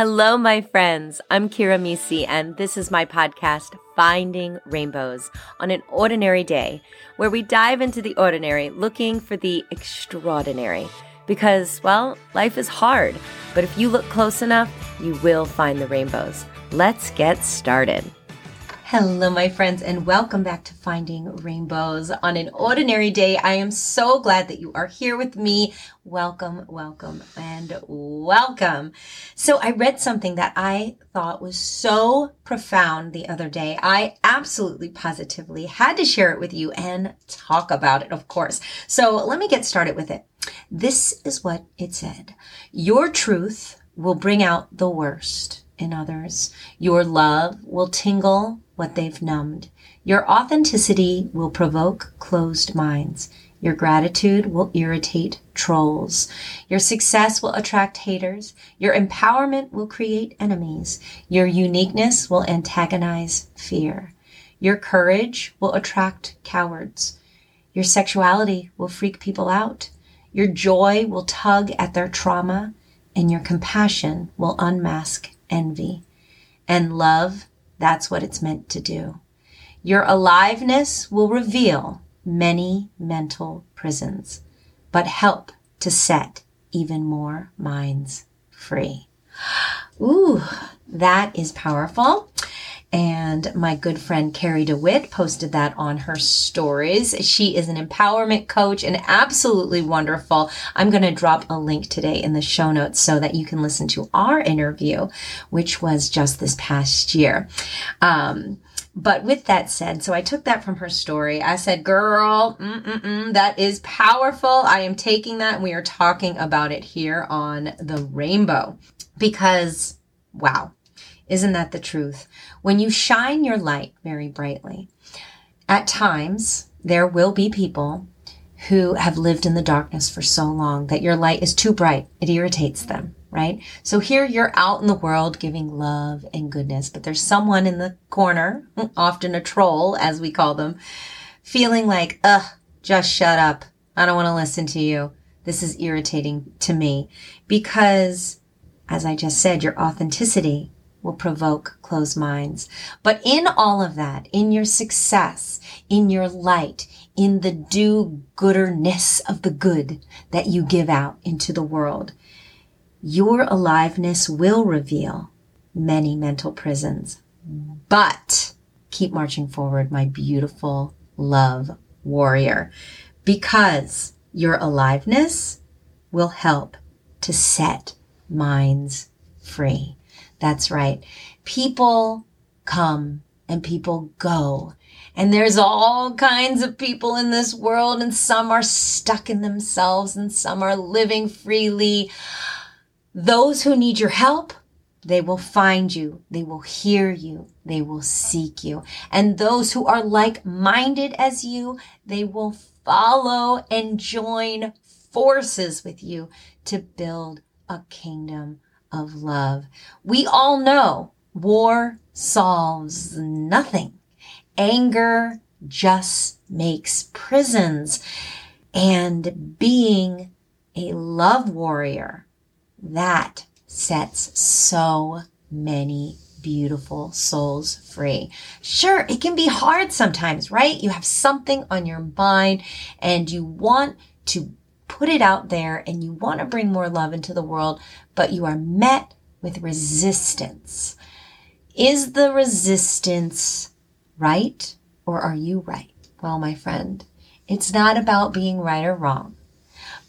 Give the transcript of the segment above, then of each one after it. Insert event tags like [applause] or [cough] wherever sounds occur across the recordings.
Hello, my friends. I'm Kira Misi, and this is my podcast, Finding Rainbows, on an ordinary day, where we dive into the ordinary looking for the extraordinary. Because, well, life is hard, but if you look close enough, you will find the rainbows. Let's get started. Hello, my friends, and welcome back to Finding Rainbows on an ordinary day. I am so glad that you are here with me. Welcome, welcome, and welcome. So, I read something that I thought was so profound the other day. I absolutely positively had to share it with you and talk about it, of course. So, let me get started with it. This is what it said Your truth will bring out the worst in others. Your love will tingle what they've numbed. Your authenticity will provoke closed minds. Your gratitude will irritate trolls. Your success will attract haters. Your empowerment will create enemies. Your uniqueness will antagonize fear. Your courage will attract cowards. Your sexuality will freak people out. Your joy will tug at their trauma. And your compassion will unmask envy. And love that's what it's meant to do. Your aliveness will reveal many mental prisons, but help to set even more minds free. [gasps] Ooh, that is powerful. And my good friend Kari DeWitt posted that on her stories. She is an empowerment coach and absolutely wonderful. I'm going to drop a link today in the show notes so that you can listen to our interview, which was just this past year. Um, but with that said, so I took that from her story. I said, girl, that is powerful. I am taking that and we are talking about it here on the rainbow because wow, isn't that the truth? When you shine your light very brightly, at times there will be people who have lived in the darkness for so long that your light is too bright. It irritates them, right? So here you're out in the world giving love and goodness, but there's someone in the corner, [laughs] often a troll, as we call them, feeling like, ugh, just shut up. I don't want to listen to you. This is irritating to me because, as I just said, your authenticity will provoke closed minds. But in all of that, in your success, in your light, in the do gooderness of the good that you give out into the world, your aliveness will reveal many mental prisons. But keep marching forward, my beautiful love warrior, because your aliveness will help to set minds free. That's right. People come and people go. And there's all kinds of people in this world, and some are stuck in themselves, and some are living freely. Those who need your help, they will find you. They will hear you. They will seek you. And those who are like minded as you, they will follow and join forces with you to build a kingdom of love. We all know war solves nothing. Anger just makes prisons. And being a love warrior, that sets so many beautiful souls free. Sure, it can be hard sometimes, right? You have something on your mind and you want to put it out there and you want to bring more love into the world, but you are met with resistance. Is the resistance right or are you right? Well, my friend, it's not about being right or wrong,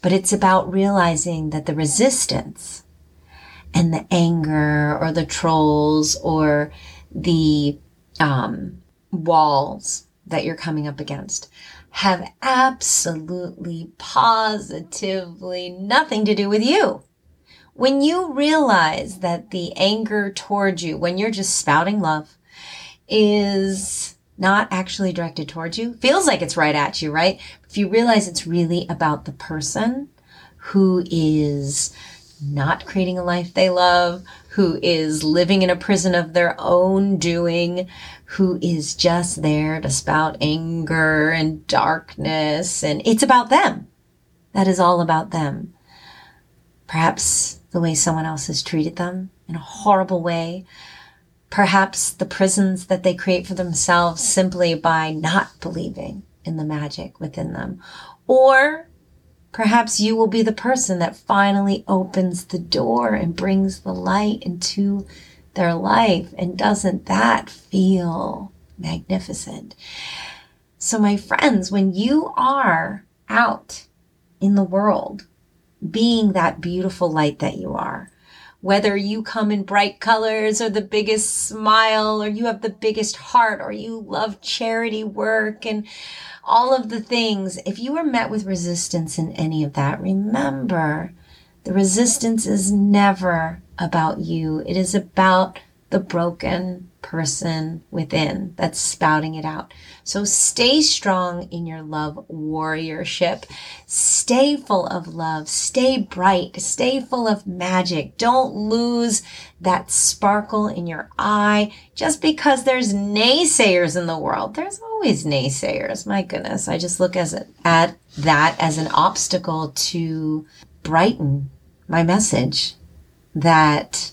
but it's about realizing that the resistance and the anger or the trolls or the um, walls that you're coming up against have absolutely positively nothing to do with you. When you realize that the anger towards you, when you're just spouting love, is not actually directed towards you, feels like it's right at you, right? If you realize it's really about the person who is not creating a life they love, who is living in a prison of their own doing, who is just there to spout anger and darkness. And it's about them. That is all about them. Perhaps the way someone else has treated them in a horrible way. Perhaps the prisons that they create for themselves simply by not believing in the magic within them. Or perhaps you will be the person that finally opens the door and brings the light into their life. And doesn't that feel magnificent? So, my friends, when you are out in the world, being that beautiful light that you are, whether you come in bright colors or the biggest smile or you have the biggest heart or you love charity work and all of the things, if you are met with resistance in any of that, remember the resistance is never about you. It is about the broken person within that's spouting it out. So stay strong in your love warriorship. Stay full of love. Stay bright. Stay full of magic. Don't lose that sparkle in your eye just because there's naysayers in the world. There's always naysayers. My goodness. I just look as at that as an obstacle to brighten my message that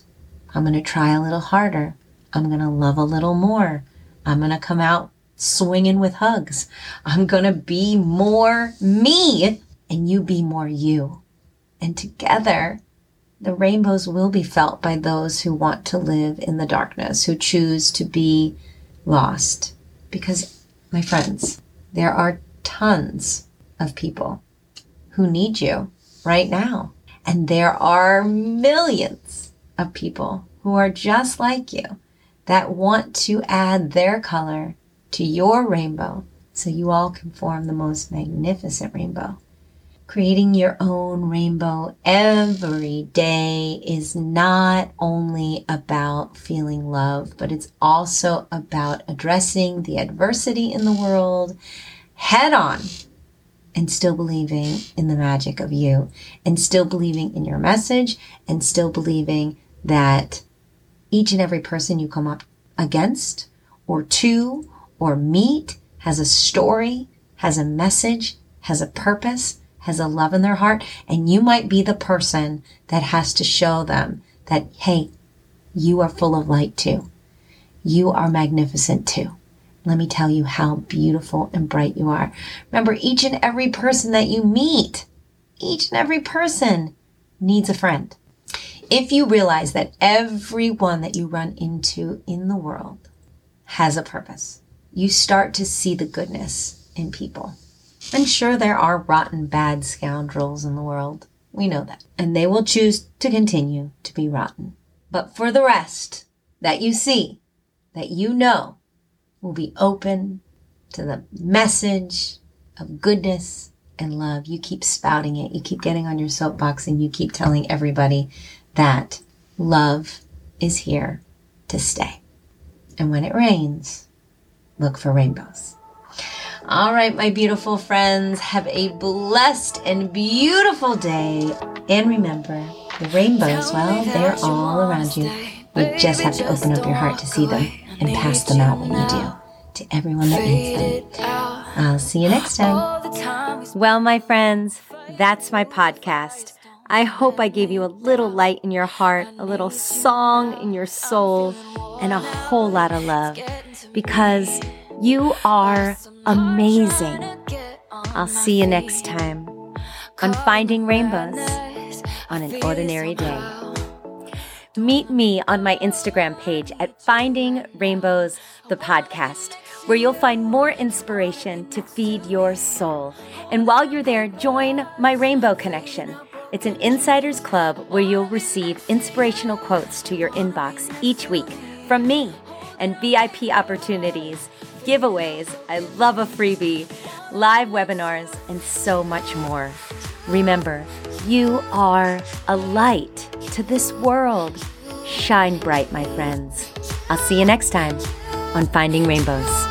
I'm going to try a little harder. I'm going to love a little more. I'm going to come out swinging with hugs. I'm going to be more me and you be more you. And together, the rainbows will be felt by those who want to live in the darkness, who choose to be lost. Because, my friends, there are tons of people who need you right now. And there are millions of people who are just like you that want to add their color to your rainbow so you all can form the most magnificent rainbow. Creating your own rainbow every day is not only about feeling love, but it's also about addressing the adversity in the world head on and still believing in the magic of you and still believing in your message and still believing that each and every person you come up against or to or meet has a story, has a message, has a purpose, has a love in their heart. And you might be the person that has to show them that, hey, you are full of light too. You are magnificent too. Let me tell you how beautiful and bright you are. Remember, each and every person that you meet, each and every person needs a friend if you realize that everyone that you run into in the world has a purpose, you start to see the goodness in people. And sure, there are rotten, bad scoundrels in the world. We know that. And they will choose to continue to be rotten. But for the rest that you see, that you know, will be open to the message of goodness and love. You keep spouting it. You keep getting on your soapbox and you keep telling everybody that love is here to stay. And when it rains, look for rainbows. All right, my beautiful friends, have a blessed and beautiful day. And remember, the rainbows, well, they're all around you. You just have to open up your heart to see them and pass them out when you do to everyone that needs them. I'll see you next time. Well, my friends, that's my podcast. I hope I gave you a little light in your heart, a little song in your soul, and a whole lot of love because you are amazing. I'll see you next time on Finding Rainbows on an Ordinary Day. Meet me on my Instagram page at Finding Rainbows, the podcast, where you'll find more inspiration to feed your soul. And while you're there, join my Rainbow Connection it's an insiders club where you'll receive inspirational quotes to your inbox each week from me and VIP opportunities, giveaways, I love a freebie, live webinars, and so much more. Remember, you are a light to this world. Shine bright, my friends. I'll see you next time on Finding Rainbows.